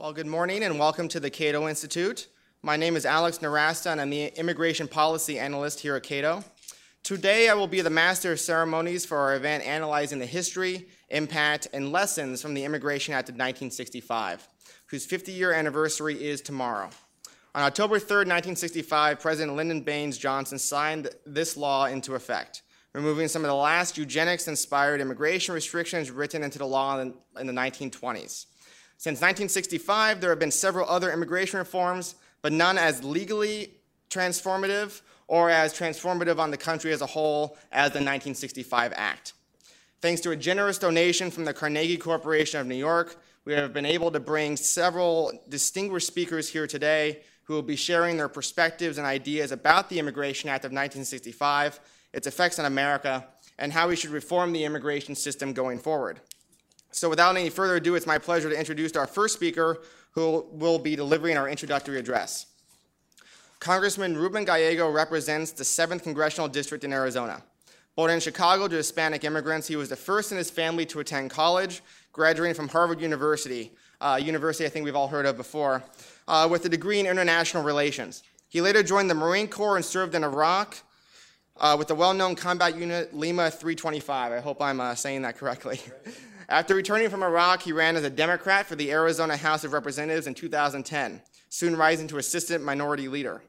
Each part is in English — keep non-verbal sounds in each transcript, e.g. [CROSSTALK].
Well, good morning and welcome to the Cato Institute. My name is Alex Nowrasteh and I'm the Immigration Policy Analyst here at Cato. Today I will be the Master of Ceremonies for our event analyzing the history, impact, and lessons from the Immigration Act of 1965, whose 50 year anniversary is tomorrow. On October 3, 1965, President Lyndon Baines Johnson signed this law into effect, removing some of the last eugenics inspired immigration restrictions written into the law in the 1920s. Since 1965, there have been several other immigration reforms, but none as legally transformative or as transformative on the country as a whole as the 1965 Act. Thanks to a generous donation from the Carnegie Corporation of New York, we have been able to bring several distinguished speakers here today who will be sharing their perspectives and ideas about the Immigration Act of 1965, its effects on America, and how we should reform the immigration system going forward. So without any further ado, it's my pleasure to introduce our first speaker who will be delivering our introductory address. Congressman Ruben Gallego represents the 7th Congressional District in Arizona. Born in Chicago to Hispanic immigrants, he was the first in his family to attend college, graduating from Harvard University, uh, university I think we've all heard of before, uh, with a degree in international relations. He later joined the Marine Corps and served in Iraq uh, with the well-known combat unit Lima 325. I hope I'm uh, saying that correctly. After returning from Iraq, he ran as a Democrat for the Arizona House of Representatives in 2010, soon rising to assistant minority leader.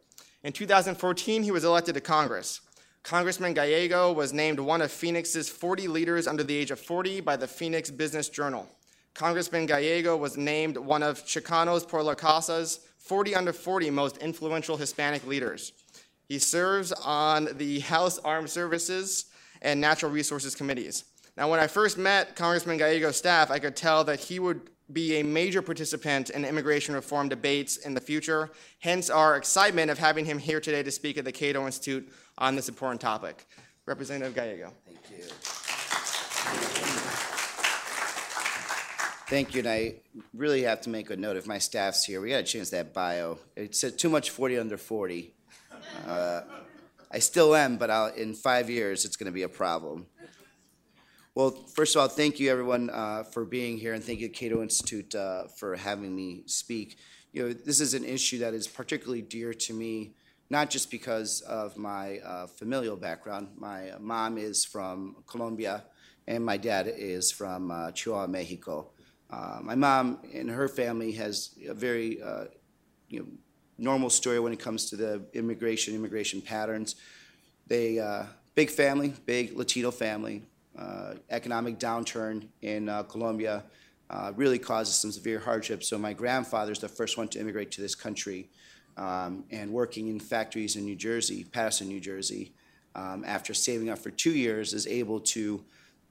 In 2014, he was elected to Congress. Congressman Gallego was named one of Phoenix's 40 leaders under the age of 40 by the Phoenix Business Journal. Congressman Gallego was named one of Chicanos por la Causa's 40 under 40 most influential Hispanic leaders. He serves on the House Armed Services and Natural Resources Committees. Now, when I first met Congressman Gallego's staff, I could tell that he would be a major participant in immigration reform debates in the future, hence our excitement of having him here today to speak at the Cato Institute on this important topic. Representative Gallego. Thank you. Thank you, and I really have to make a note if my staff's here. We got to change that bio. It said too much 40 under 40. Uh, I still am, but I'll, in five years, it's going to be a problem. Well, first of all, thank you everyone uh, for being here, and thank you Cato Institute uh, for having me speak. You know, this is an issue that is particularly dear to me, not just because of my uh, familial background. My mom is from Colombia, and my dad is from uh, Chihuahua, Mexico. Uh, my mom and her family has a very, uh, you know, normal story when it comes to the immigration, immigration patterns. They big family, big Latino family, economic downturn in uh, Colombia uh, really causes some severe hardship. So my grandfather is the first one to immigrate to this country um, and working in factories in New Jersey, Paterson, New Jersey, um, after saving up for two years, is able to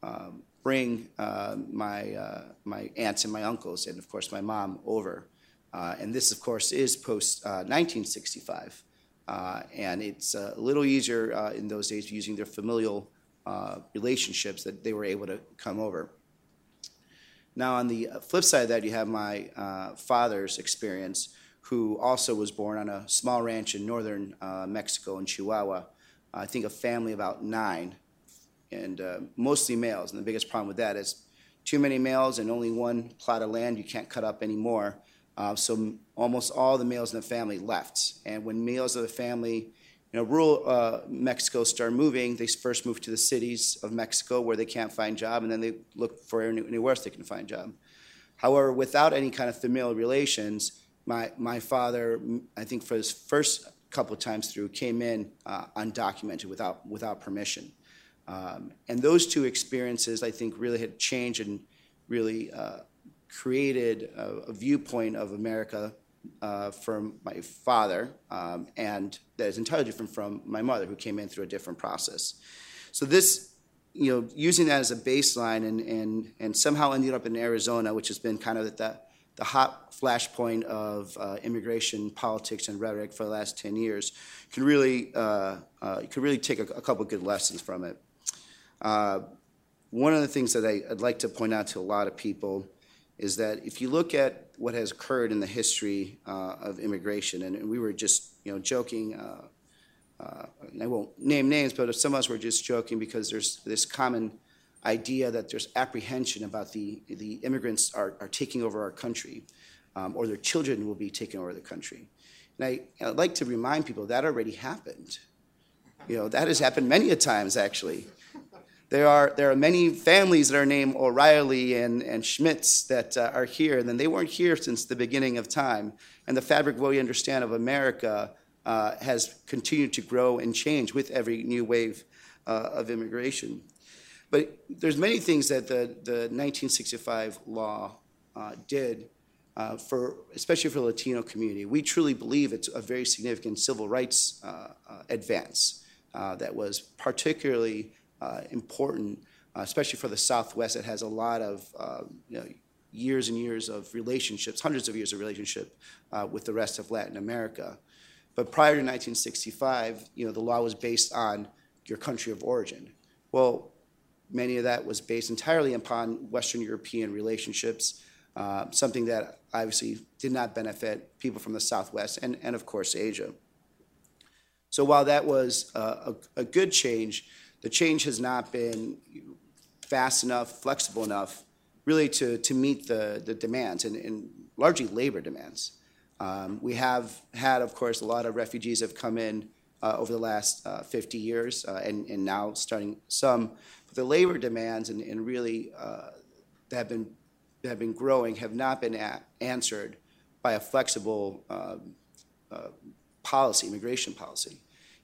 um, bring uh, my, uh, my aunts and my uncles, and of course my mom, over. Uh, and this, of course, is post 1965. and it's a little easier in those days using their familial uh, relationships that they were able to come over. Now, on the flip side of that, you have my uh, father's experience, who also was born on a small ranch in northern uh, Mexico in Chihuahua. I think a family about nine, and uh, mostly males. And the biggest problem with that is too many males and only one plot of land you can't cut up anymore. Uh, so almost all the males in the family left. And when males of the family you know, rural uh, Mexico start moving, they first move to the cities of Mexico where they can't find job, and then they look for anywhere else they can find job. However, without any kind of familial relations, my, my father, I think for his first couple of times through, came in uh, undocumented without, without permission. Um, and those two experiences, I think, really had changed and really uh, created a, a viewpoint of America uh, from my father, um, and that is entirely different from my mother, who came in through a different process. So this, you know, using that as a baseline, and and and somehow ended up in Arizona, which has been kind of the the hot flashpoint of uh, immigration politics and rhetoric for the last 10 years, can really uh, uh, you can really take a, a couple good lessons from it. Uh, one of the things that I, I'd like to point out to a lot of people is that if you look at what has occurred in the history uh, of immigration, and, we were just you know joking. Uh, uh, I won't name names, but some of us were just joking because there's this common idea that there's apprehension about the the immigrants are, are taking over our country. um, or their children will be taking over the country. And I, I'd like to remind people that already happened. You know, that has happened many a times, actually. There are, there are many families that are named O'Reilly and, and Schmitz that uh, are here, and then they weren't here since the beginning of time. And the fabric what we understand of America uh, has continued to grow and change with every new wave uh, of immigration. But there's many things that the, the 1965 law uh, did uh, for, especially for the Latino community. We truly believe it's a very significant civil rights uh, advance that was particularly important, uh, especially for the Southwest. It has a lot of you know, years and years of relationships, hundreds of years of relationship with the rest of Latin America. But prior to 1965, you know, the law was based on your country of origin. Well, many of that was based entirely upon Western European relationships, uh, something that obviously did not benefit people from the Southwest and, and of course, Asia. So while that was a, a, good change, the change has not been fast enough, flexible enough, really to, to meet the, the demands and, and largely labor demands. Um, we have had, of course, a lot of refugees have come in uh, over the last uh, 50 years uh, and, and now starting some. But the labor demands and, and really uh, that have been that have been growing have not been answered by a flexible um, uh, policy, immigration policy.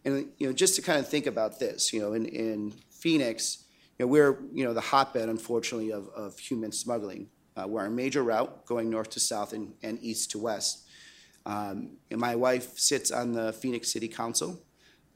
And you know, just to kind of think about this, you know, in, in Phoenix, you know, we're you know the hotbed, unfortunately, of, of human smuggling. Uh, we're a major route going north to south and, and east to west. Um, and my wife sits on the Phoenix City Council.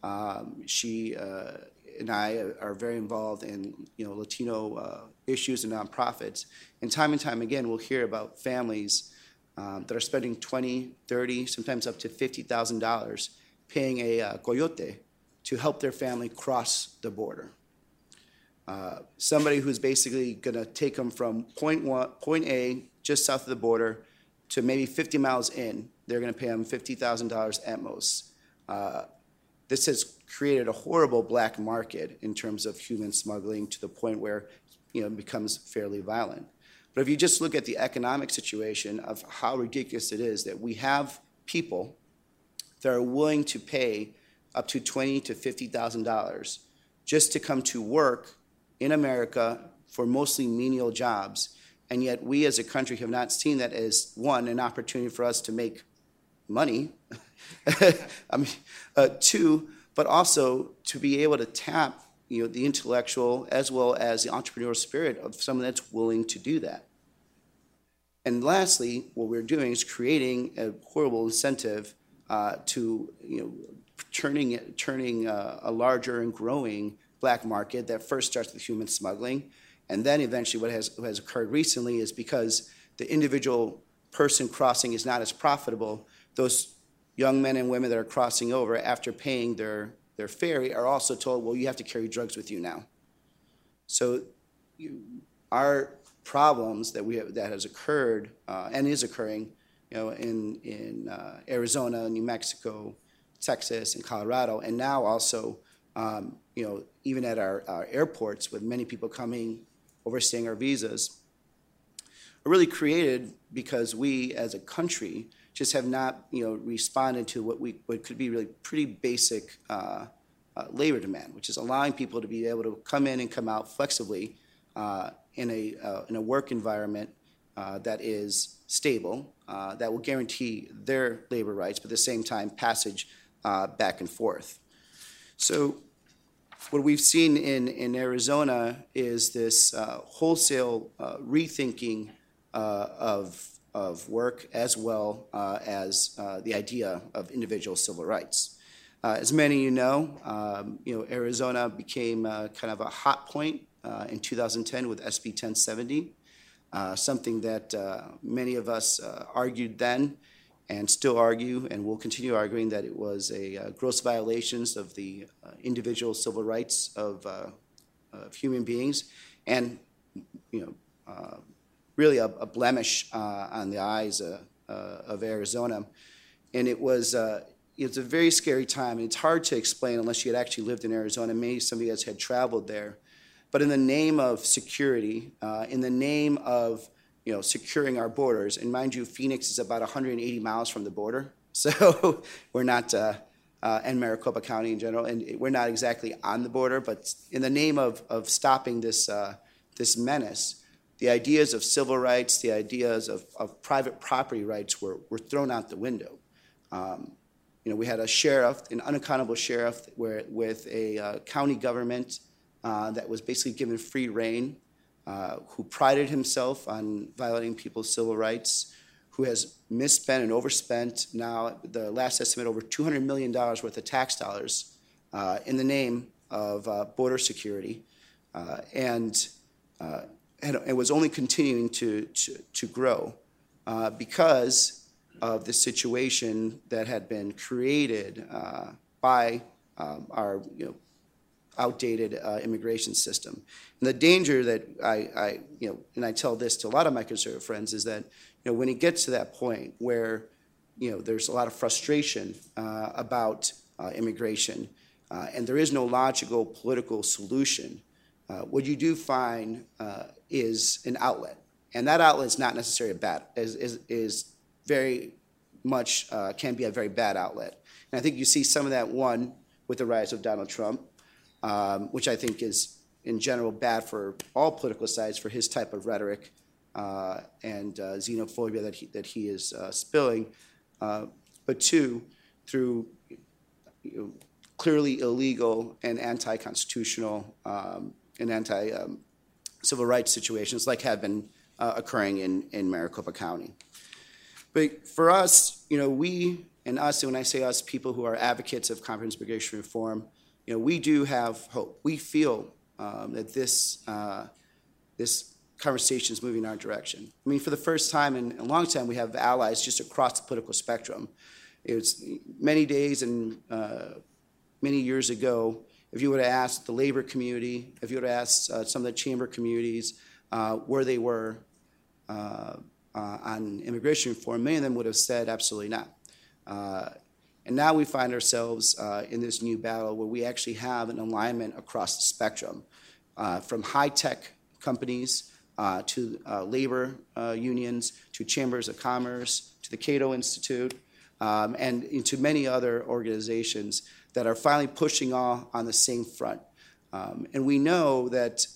Um, she uh, and I are very involved in you know Latino uh, issues and nonprofits. And time and time again, we'll hear about families um, that are spending 20, 30, sometimes up to $50,000 paying a uh, coyote to help their family cross the border. Uh, somebody who's basically going to take them from point, one, point A, just south of the border, to maybe 50 miles in. They're going to pay them $50,000 at most. Uh, this has created a horrible black market in terms of human smuggling to the point where you know, it becomes fairly violent. But if you just look at the economic situation of how ridiculous it is that we have people that are willing to pay up to twenty to fifty thousand dollars just to come to work in America for mostly menial jobs, and yet we as a country have not seen that as one an opportunity for us to make money. [LAUGHS] I mean, uh, two, but also to be able to tap you know, the intellectual as well as the entrepreneurial spirit of someone that's willing to do that. And lastly, what we're doing is creating a horrible incentive uh, to you know, turning, turning uh, a larger and growing black market that first starts with human smuggling. And then eventually, what has, what has occurred recently is because the individual person crossing is not as profitable, those young men and women that are crossing over after paying their, their ferry are also told, well, you have to carry drugs with you now. So you, our problems that we have, that has occurred uh, and is occurring, you know, in in uh, Arizona, New Mexico, Texas, and Colorado, and now also, um, you know, even at our, our airports with many people coming, overstaying our visas, are really created because we as a country just have not you know responded to what we what could be really pretty basic uh, uh, labor demand, which is allowing people to be able to come in and come out flexibly uh, in a uh, in a work environment uh, that is stable, uh, that will guarantee their labor rights, but at the same time passage back and forth. So. What we've seen in, in Arizona is this wholesale rethinking of of work as well uh, as uh, the idea of individual civil rights. Uh, as many of you know, um, you know Arizona became uh, kind of a hot point uh, in 2010 with SB 1070, uh, something that many of us argued then and still argue and will continue arguing that it was a gross violations of the individual civil rights of, of human beings and you know really a, a blemish uh, on the eyes uh, uh, of Arizona. And it was, it's a very scary time. And it's hard to explain unless you had actually lived in Arizona. Maybe some of you guys had traveled there. But in the name of security, in the name of you know, securing our borders. And mind you, Phoenix is about 180 miles from the border, [LAUGHS] so we're not, uh, uh, and Maricopa County in general, and we're not exactly on the border. But in the name of of stopping this uh, this menace, the ideas of civil rights, the ideas of, of private property rights were, were thrown out the window. Um, you know, we had a sheriff, an unaccountable sheriff, where, with a uh, county government uh, that was basically given free reign, uh, who prided himself on violating people's civil rights, who has misspent and overspent now, the last estimate, over $200 million worth of tax dollars uh, in the name of uh, border security. Uh, and and it was only continuing to, to, to grow because of the situation that had been created by um, our you know, outdated uh, immigration system. And the danger that I, I, you know, and I tell this to a lot of my conservative friends is that, you know, when it gets to that point where, you know, there's a lot of frustration uh, about uh, immigration, uh, and there is no logical political solution, uh, what you do find uh, is an outlet, and that outlet is not necessarily a bad is is, is very much can be a very bad outlet. And I think you see some of that one with the rise of Donald Trump, um, which I think is in general bad for all political sides for his type of rhetoric uh, and uh, xenophobia that he, that he is uh, spilling. Uh, but two, through you know, clearly illegal and anti-constitutional um, and anti um, civil rights situations like have been uh, occurring in, in Maricopa County. But for us, you know, we and us, and when I say us, people who are advocates of comprehensive immigration reform, you know, we do have hope. We feel um, that this uh, this conversation is moving in our direction. I mean, for the first time in a long time, we have allies just across the political spectrum. It was many days and uh, many years ago if you would have asked the labor community, if you would have asked uh, some of the chamber communities uh, where they were uh, uh on immigration reform, many of them would have said absolutely not. Uh, and now we find ourselves uh, in this new battle where we actually have an alignment across the spectrum, from high tech companies to labor unions to chambers of commerce to the Cato Institute um, and to many other organizations that are finally pushing all on the same front. Um, and we know that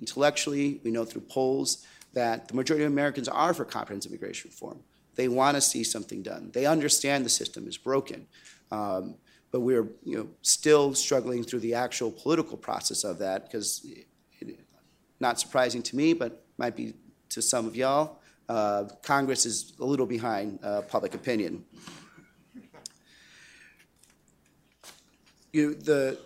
intellectually, we know through polls that the majority of Americans are for comprehensive immigration reform. They want to see something done. They understand the system is broken. Um, but we're you know, still struggling through the actual political process of that because, not surprising to me, but might be to some of y'all, uh, Congress is a little behind uh, public opinion. you the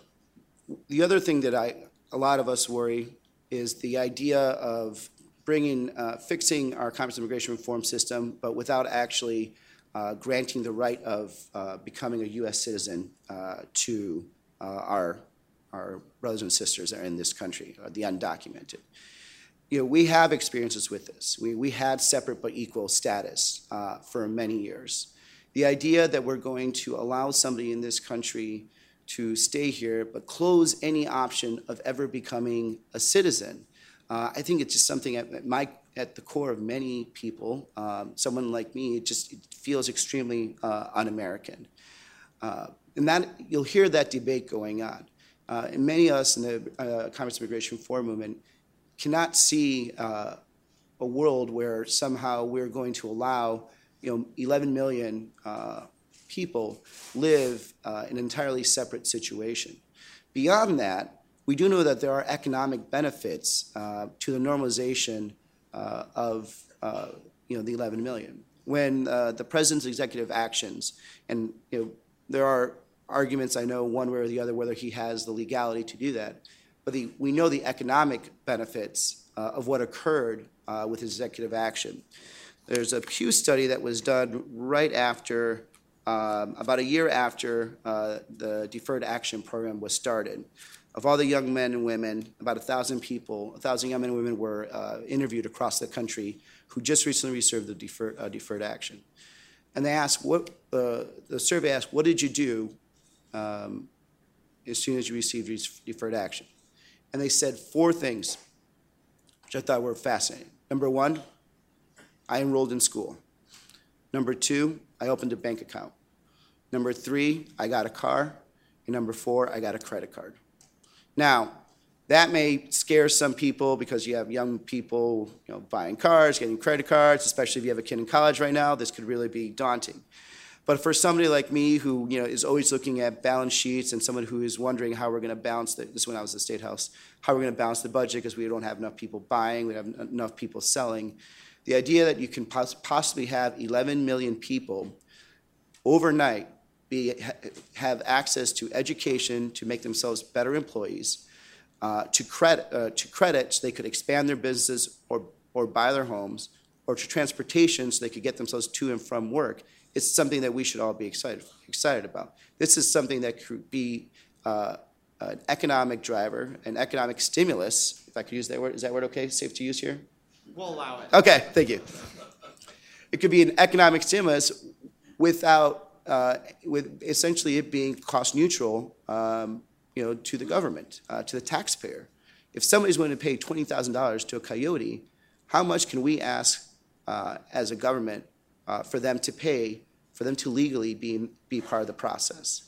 the other thing that I a lot of us worry is the idea of bringing uh, fixing our comprehensive immigration reform system, but without actually uh, granting the right of uh, becoming a U.S. citizen uh, to uh, our our brothers and sisters that are in this country, uh, the undocumented. You know, we have experiences with this. We, we had separate but equal status for many years. The idea that we're going to allow somebody in this country to stay here, but close any option of ever becoming a citizen. Uh, I think it's just something at, my, at the core of many people, um, someone like me, it just it feels extremely uh, un-American. Uh, and that you'll hear that debate going on. Uh, and many of us in the uh, Commerce Immigration Reform movement cannot see uh, a world where somehow we're going to allow you know, 11 million people live uh, an entirely separate situation. Beyond that, we do know that there are economic benefits uh, to the normalization uh, of uh, you know, the 11 million. When uh, the president's executive actions, and you know, there are arguments, I know, one way or the other, whether he has the legality to do that, but the, we know the economic benefits uh, of what occurred with his executive action. There's a Pew study that was done right after um, about a year after uh, the Deferred Action Program was started. Of all the young men and women, about a thousand people, a thousand young men and women were uh, interviewed across the country who just recently received the deferred, uh, deferred action. And they asked, what, uh, the survey asked, what did you do um, as soon as you received deferred action? And they said four things, which I thought were fascinating. Number one, I enrolled in school. Number two, I opened a bank account. Number three, I got a car. And number four, I got a credit card. Now, that may scare some people because you have young people, you know, buying cars, getting credit cards, especially if you have a kid in college right now. This could really be daunting. But for somebody like me who you know is always looking at balance sheets and someone who is wondering how we're going to balance the, this is when I was at the State House, how we're going to balance the budget because we don't have enough people buying, we don't have enough people selling. The idea that you can poss- possibly have 11 million people overnight be, have access to education to make themselves better employees, uh, to credit uh, to credit so they could expand their businesses or or buy their homes, or to transportation so they could get themselves to and from work it's something that we should all be excited, excited about. This is something that could be uh, an economic driver, an economic stimulus, if I could use that word. Is that word okay? Safe to use here? We'll allow it. Okay, thank you. It could be an economic stimulus without, with essentially it being cost neutral, um, you know, to the government, uh, to the taxpayer. If somebody's willing to pay twenty thousand dollars to a coyote, how much can we ask uh, as a government uh, for them to pay, for them to legally be, be part of the process.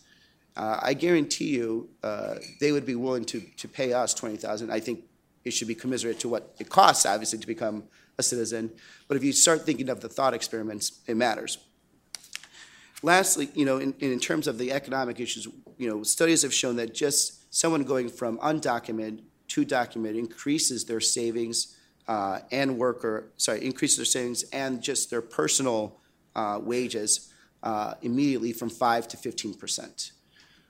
Uh, I guarantee you, uh, they would be willing to, to pay us twenty thousand. I think it should be commiserate to what it costs, obviously, to become a citizen. But if you start thinking of the thought experiments, it matters. Lastly, you know, in, in terms of the economic issues, you know, studies have shown that just someone going from undocumented to documented increases their savings uh, and worker, sorry, increase their savings and just their personal uh, wages uh, immediately from 5 to 15 percent.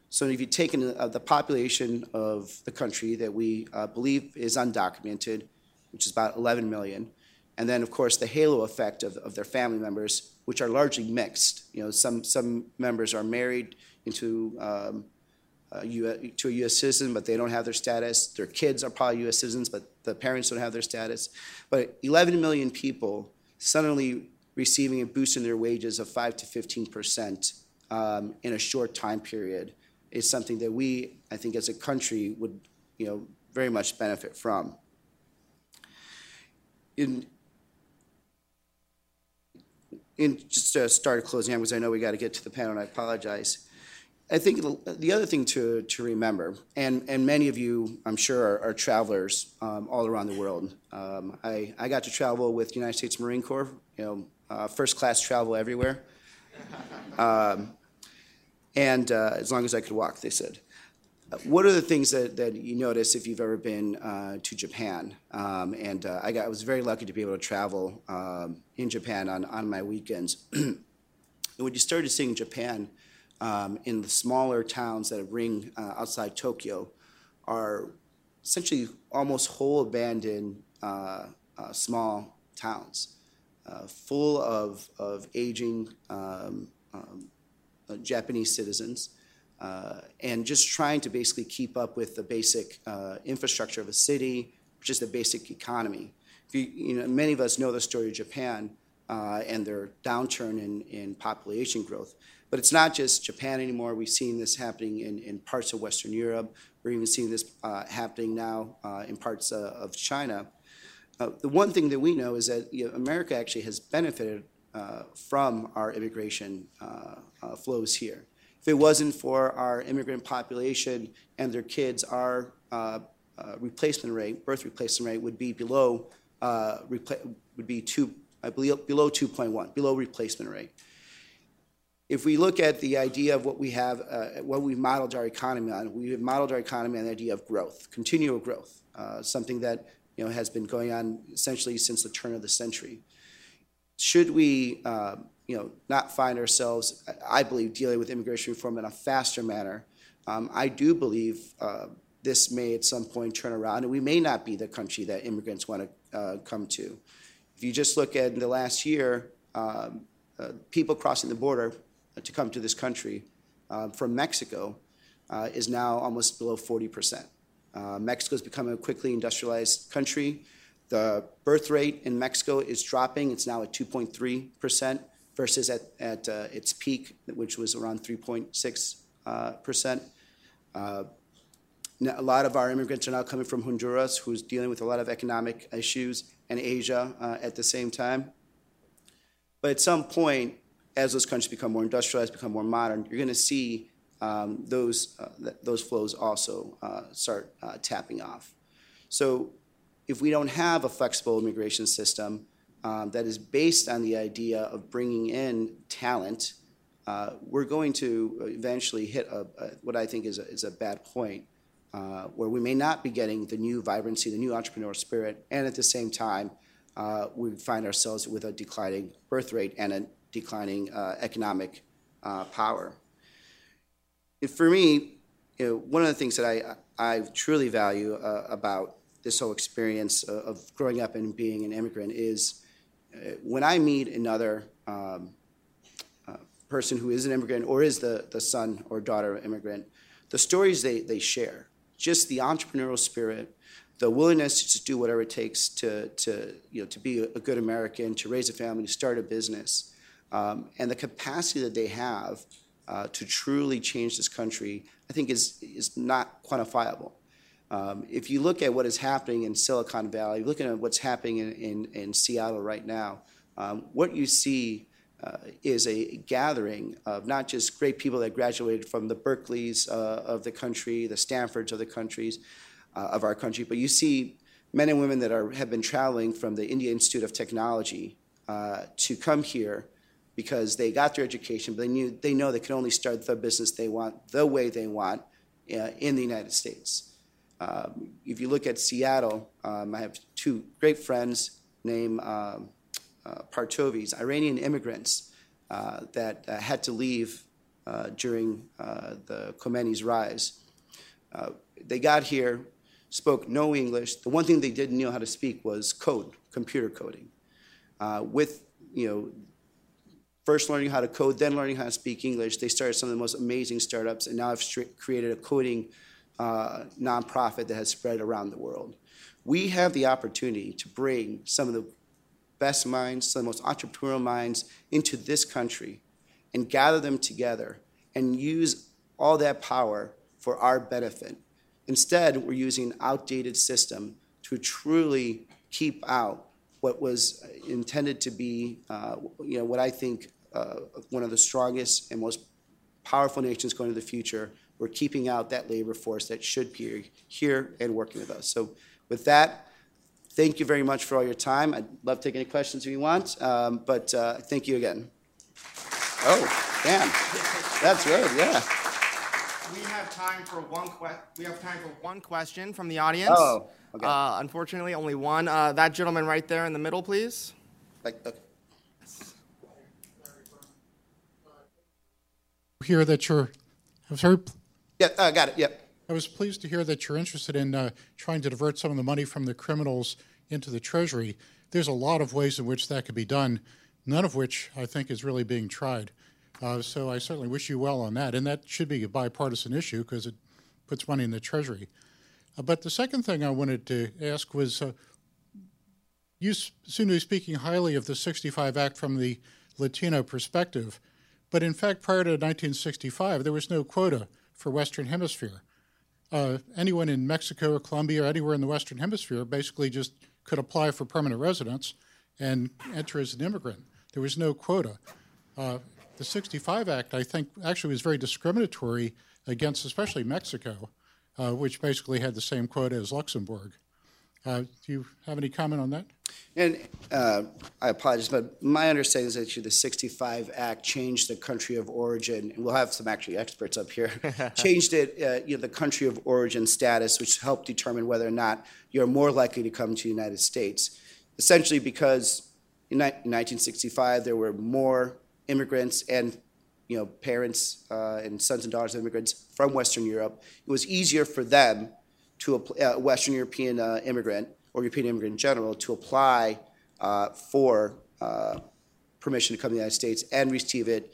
So if you take in, uh, the population of the country that we uh, believe is undocumented, which is about 11 million, and then of course the halo effect of, of their family members, which are largely mixed. You know, some some members are married into um, uh, to a U.S. citizen, but they don't have their status. Their kids are probably U.S. citizens, but the parents don't have their status. But 11 million people suddenly receiving a boost in their wages of 5 to 15 percent um, in a short time period is something that we, I think, as a country would, you know, very much benefit from. In, in just to start closing out, because I know we got to get to the panel, and I apologize. I think the other thing to, to remember, and, and many of you, I'm sure, are, are travelers um, all around the world. Um, I, I got to travel with United States Marine Corps, you know, uh, first class travel everywhere. [LAUGHS] Um, and uh, as long as I could walk, they said. What are the things that, that you notice if you've ever been uh, to Japan? Um, and uh, I, got, I was very lucky to be able to travel um, in Japan on, on my weekends. [CLEARS THROAT] and when you started seeing Japan, um, in the smaller towns that ring uh, outside Tokyo are essentially almost whole abandoned uh, uh, small towns, uh, full of, of aging um, um, Japanese citizens. Uh, and just trying to basically keep up with the basic infrastructure of a city, just the basic economy. You, you, know, many of us know the story of Japan and their downturn in, in population growth. But it's not just Japan anymore. We've seen this happening in, in parts of Western Europe. We're even seeing this uh, happening now uh, in parts uh, of China. Uh, the one thing that we know is that you know, America actually has benefited uh, from our immigration uh, flows here. If it wasn't for our immigrant population and their kids, our replacement rate, birth replacement rate, would be below repla- would be two, I believe, below 2.1, below replacement rate if we look at the idea of what we have, uh, what we've modeled our economy on, we have modeled our economy on the idea of growth, continual growth, uh, something that you know has been going on essentially since the turn of the century. Should we, uh, you know, not find ourselves, I believe, dealing with immigration reform in a faster manner? Um, I do believe uh, this may at some point turn around, and we may not be the country that immigrants want to uh, come to. If you just look at the last year, um, uh, people crossing the border to come to this country uh, from Mexico uh, is now almost below 40%. Uh, Mexico is becoming a quickly industrialized country. The birth rate in Mexico is dropping. It's now at 2.3% versus at, at uh, its peak, which was around 3.6%. Uh, a lot of our immigrants are now coming from Honduras, who's dealing with a lot of economic issues, and Asia uh, at the same time. But at some point, as those countries become more industrialized, become more modern, you're going to see um, those, uh, th- those flows also uh, start uh, tapping off. So if we don't have a flexible immigration system um, that is based on the idea of bringing in talent, uh, we're going to eventually hit a, a, what I think is a, is a bad point uh, where we may not be getting the new vibrancy, the new entrepreneurial spirit, and at the same time, uh, we find ourselves with a declining birth rate and a declining uh, economic uh, power. It, for me, you know, one of the things that I, I truly value uh, about this whole experience of growing up and being an immigrant is when I meet another um, uh, person who is an immigrant or is the, the son or daughter of an immigrant, the stories they, they share, just the entrepreneurial spirit, the willingness to just do whatever it takes to, to, you know, to be a good American, to raise a family, to start a business, um, and the capacity that they have uh, to truly change this country, I think is, is not quantifiable. Um, if you look at what is happening in Silicon Valley, looking at what's happening in, in, in Seattle right now, um, what you see uh, is a gathering of not just great people that graduated from the Berkeleys uh, of the country, the Stanfords of the countries, uh, of our country, but you see men and women that are, have been traveling from the India Institute of Technology uh, to come here because they got their education, but they knew they know they can only start the business they want the way they want uh, in the United States. Um, if you look at Seattle, um, I have two great friends named um, uh, Partovis, Iranian immigrants uh, that uh, had to leave uh, during uh, the Khomeini's rise. Uh, they got here, spoke no English. The one thing they didn't know how to speak was code, computer coding. with you know first learning how to code, then learning how to speak English. They started some of the most amazing startups, and now I've created a coding uh, nonprofit that has spread around the world. We have the opportunity to bring some of the best minds, some of the most entrepreneurial minds into this country and gather them together and use all that power for our benefit. Instead, we're using an outdated system to truly keep out what was intended to be, uh, you know, what I think uh, one of the strongest and most powerful nations going to the future. We're keeping out that labor force that should be here and working with us. So, with that, thank you very much for all your time. I'd love to take any questions if you want, um, but uh, thank you again. Oh, damn, that's good. Yeah. We have time for one que- We have time for one question from the audience. Oh, okay. Uh, unfortunately, only one. Uh, that gentleman right there in the middle, please. Like, okay. hear that you're, I was very, Yeah, I got it. Yep. I was pleased to hear that you're interested in uh, trying to divert some of the money from the criminals into the Treasury. There's a lot of ways in which that could be done, none of which I think is really being tried. Uh, so I certainly wish you well on that. And that should be a bipartisan issue because it puts money in the Treasury. Uh, but the second thing I wanted to ask was uh, you seem to be speaking highly of the 65 Act from the Latino perspective. But in fact, prior to 1965, there was no quota for Western Hemisphere. Uh, anyone in Mexico or Colombia or anywhere in the Western Hemisphere basically just could apply for permanent residence and enter as an immigrant. There was no quota. Uh, the 65 Act, I think, actually was very discriminatory against especially Mexico, uh, which basically had the same quota as Luxembourg. Uh, do you have any comment on that? And uh, I apologize, but my understanding is that actually the 65 Act changed the country of origin, and we'll have some actually experts up here, [LAUGHS] changed it, uh, you know, the country of origin status, which helped determine whether or not you're more likely to come to the United States. Essentially, because in 1965 there were more immigrants and you know parents uh, and sons and daughters of immigrants from Western Europe. It was easier for them to a uh, Western European uh, immigrant or European immigrant in general to apply uh, for permission to come to the United States and receive it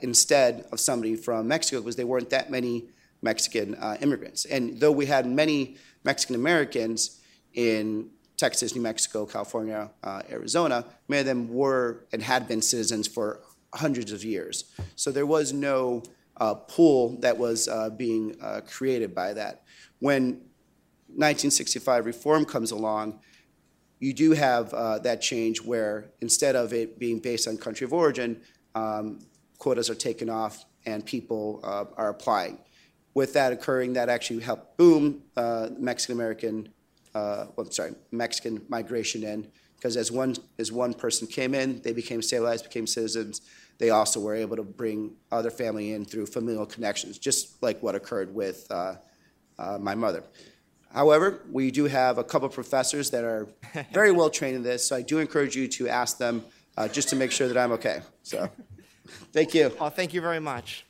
instead of somebody from Mexico because there weren't that many Mexican immigrants. And though we had many Mexican Americans in Texas, New Mexico, California, uh, Arizona, many of them were and had been citizens for hundreds of years. So there was no uh, pool that was being created by that. When 1965 reform comes along, you do have uh, that change where instead of it being based on country of origin, um, quotas are taken off and people uh, are applying. With that occurring, that actually helped boom uh, Mexican American, uh, well, sorry, Mexican migration in because as one as one person came in, they became stabilized, became citizens. They also were able to bring other family in through familial connections, just like what occurred with uh, uh, my mother. However, we do have a couple of professors that are [LAUGHS] very well trained in this, so I do encourage you to ask them uh, just to make sure that I'm okay. So, thank you. Oh, thank you very much.